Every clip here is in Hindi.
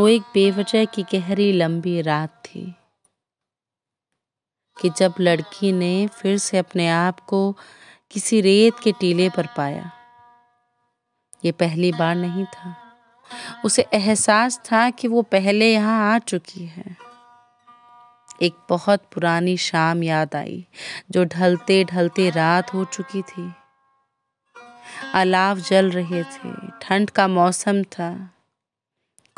वो एक बेवजह की गहरी लंबी रात थी कि जब लड़की ने फिर से अपने आप को किसी रेत के टीले पर पाया। ये पहली बार नहीं था। उसे एहसास था कि वो पहले यहाँ आ चुकी है। एक बहुत पुरानी शाम याद आई, जो ढलते ढलते रात हो चुकी थी। अलाव जल रहे थे, ठंड का मौसम था।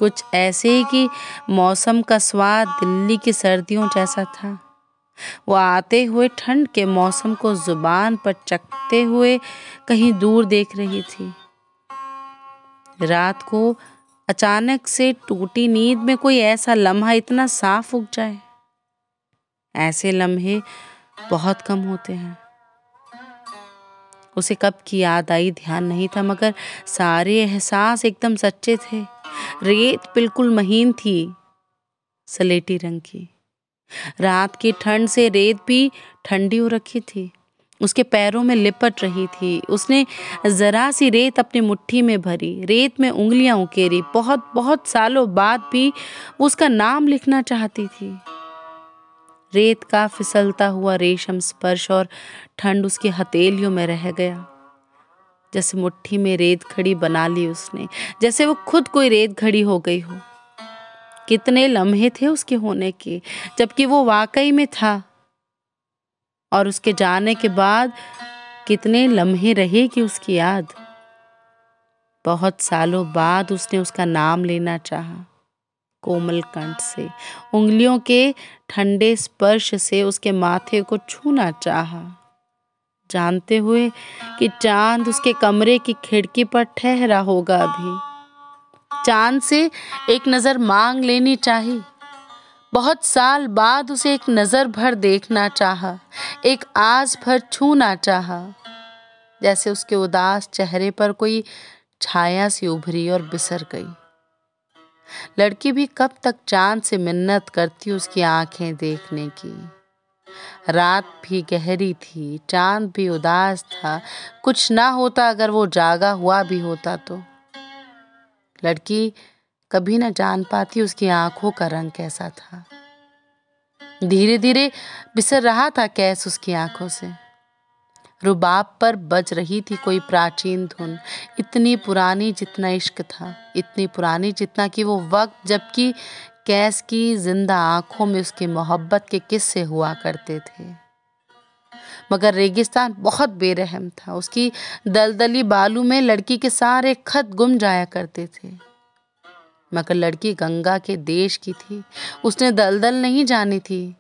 कुछ ऐसे कि मौसम का स्वाद दिल्ली की सर्दियों जैसा था। वो आते हुए ठंड के मौसम को ज़ुबान पर चकते हुए कहीं दूर देख रही थी। रात को अचानक से टूटी नींद में कोई ऐसा लम्हा इतना साफ़ उग जाए। ऐसे लम्हे बहुत कम होते हैं। उसे कब की याद आई ध्यान नहीं था, मगर सारे एहसास एकदम सच्चे थे। रेत बिल्कुल महीन थी, सलेटी रंग की। रात की ठंड से रेत भी ठंडी हो रखी थी। उसके पैरों में लिपट रही थी। उसने जरा सी रेत अपनी मुट्ठी में भरी, रेत में उंगलियाँ उकेरी। बहुत बहुत सालों बाद भी वो उसका नाम लिखना चाहती थी। रेत का फिसलता हुआ रेशम स्पर्श और ठंड उसकी हथेलियों में रह गया। जैसे मुट्ठी में रेत खड़ी बना ली उसने, जैसे वो खुद कोई रेत खड़ी हो गई हो। कितने लम्हे थे उसके होने के, जबकि वो वाकई में था। और उसके जाने के बाद कितने लम्हे रहेगी उसकी याद। बहुत सालों बाद उसने उसका नाम लेना चाहा कोमल कंठ से। उंगलियों के ठंडे स्पर्श से उसके माथे को छूना चाहा। जानते हुए कि चाँद उसके कमरे की खिड़की पर ठहरा होगा अभी। चाँद से एक नज़र मांग लेनी चाहिए। बहुत साल बाद उसे एक नज़र भर देखना चाहा, एक आस भर छूना चाहा, जैसे उसके उदास चेहरे पर कोई छाया सी उभरी और बिसर गई। लड़की भी कब तक चाँद से मिन्नत करती उसकी आँखें देखने की। रात भी गहरी थी, चाँद भी उदास था। कुछ ना होता अगर वो जागा हुआ भी होता तो। लड़की कभी ना जान पाती उसकी आँखों का रंग कैसा था। धीरे धीरे बिसर रहा था कैस उसकी आँखों से। रुबाब पर बज रही थी कोई प्राचीन धुन। इतनी पुरानी जितना इश्क था, इतनी पुरानी जितना कि वो वक्त, जबकि कैस की ज़िंदा आँखों में उसकी मोहब्बत के किस्से हुआ करते थे। मगर रेगिस्तान बहुत बेरहम था। उसकी दलदली बालू में लड़की के सारे खत गुम जाया करते थे। मगर लड़की गंगा के देश की थी। उसने दलदल नहीं जानी थी।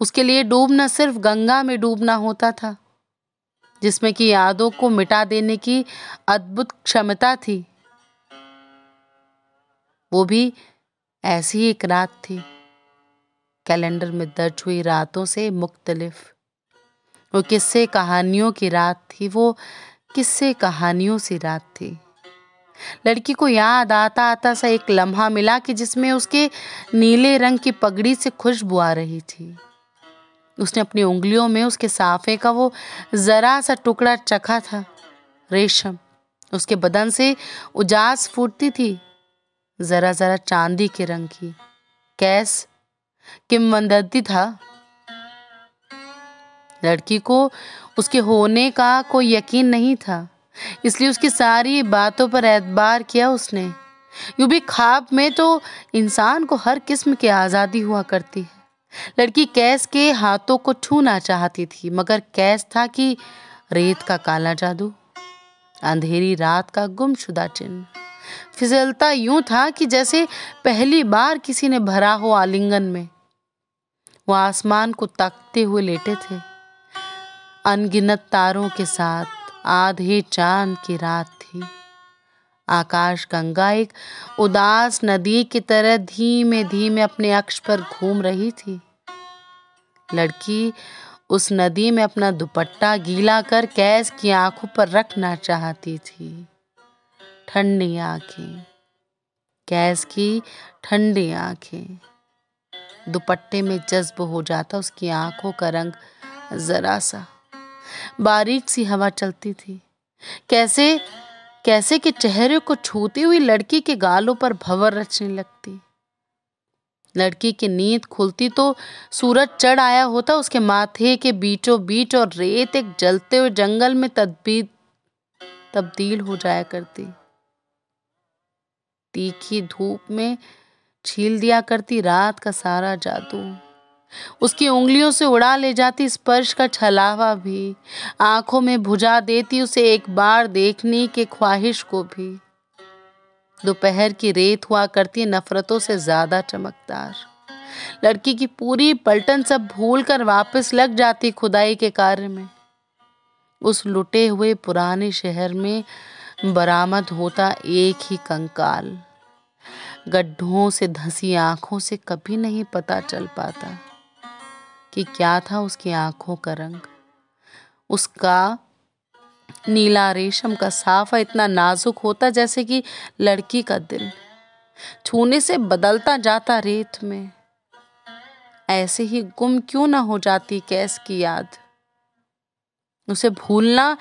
उसके लिए डूबना सिर्फ़ गंगा में डूबना होता था, जिसमें कि यादों को मिटा देने की अद्भुत क्षमता थी। वो भी ऐसी एक रात थी। कैलेंडर में दर्ज हुई रातों से मुख्तलिफ़। वो किस्से कहानियों की रात थी, वो किस्से कहानियों सी रात थी। लड़की को याद आता आता सा एक लम्हा मिला कि जिसमें उसके नीले रंग की पगड़ी से खुशबू आ रही थी। उसने अपनी उंगलियों में उसके साफे का वो जरा सा टुकड़ा चखा था। रेशम, उसके बदन से उजास फूटती थी। जरा जरा चांदी के रंग की। कैस? किमवदंती था? लड़की को उसके होने का कोई यकीन नहीं था, इसलिए उसकी सारी बातों पर एतबार किया उसने। यूँ भी खाब में तो इंसान को हर किस्म की आज़ादी हुआ करती है। लड़की कैस के हाथों को छूना चाहती थी, मगर कैस था कि रेत का काला जादू, अंधेरी रात का गुमशुदा चिन्ह। फिसलता यूँ था कि जैसे पहली बार किसी ने भरा हो आलिंगन में। वो आसमान को तकते हुए लेटे थे। अनगिनत तारों के साथ आधे चाँद की रात थी। आकाश गंगा एक उदास नदी की तरह धीमे धीमे अपने अक्ष पर घूम रही थी। लड़की उस नदी में अपना दुपट्टा गीला कर कैस की आँखों पर रखना चाहती थी। ठंडी आँखें। कैस की ठंडी आँखें। दुपट्टे में जज्ब हो जाता, उसकी आँखों का रंग जरा सा बारीक सी हवा चलती थी। कैसे कैसे के चेहरे को छूती हुई लड़की के गालों पर भंवर रचने लगती। लड़की की नींद खुलती तो सूरज चढ़ आया होता, उसके माथे के बीचों बीच और रेत एक जलते हुए जंगल में तदबीर तब्दील हो जाया करती। तीखी धूप में छील दिया करती रात का सारा जादू। उसकी उंगलियों से उड़ा ले जाती स्पर्श का छलावा भी। आँखों में भुजा देती उसे एक बार देखने के ख्वाहिश को भी। दोपहर की रेत हुआ करती नफरतों से ज़्यादा चमकदार। लड़की की पूरी पलटन सब भूल कर वापस लग जाती खुदाई के कार्य में। उस लुटे हुए पुराने शहर में बरामद होता एक ही कंकाल। गड्ढों से धसी आँखों से कभी नहीं पता चल पाता कि क्या था उसकी आँखों का रंग। उसका नीला रेशम का साफा इतना नाजुक होता जैसे कि लड़की का दिल। छूने से बदलता जाता रेत में। ऐसे ही गुम क्यों ना हो जाती कैस की याद? उसे भूलना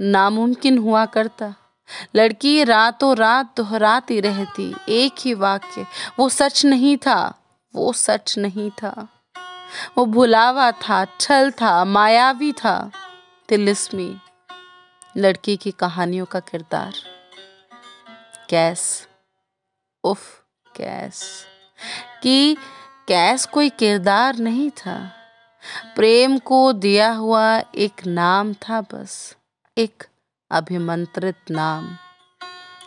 नामुमकिन हुआ करता। लड़की रातों रात दोहराती रहती, एक ही वाक्य, वो सच नहीं था, वो सच नहीं था। वो भुलावा था, छल था, मायावी था तिलिस्मी लड़की की कहानियों का किरदार। कैस, उफ, कैस, कि कैस कोई किरदार नहीं था। प्रेम को दिया हुआ एक नाम था बस, एक अभिमंत्रित नाम।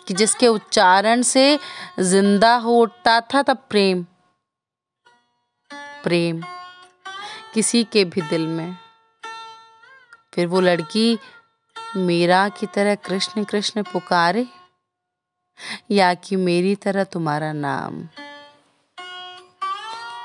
कि जिसके उच्चारण से ज़िंदा हो उठता था तब प्रेम। प्रेम। किसी के भी दिल में। फिर वो लड़की मेरा की तरह कृष्ण कृष्ण पुकारे, या कि मेरी तरह तुम्हारा नाम।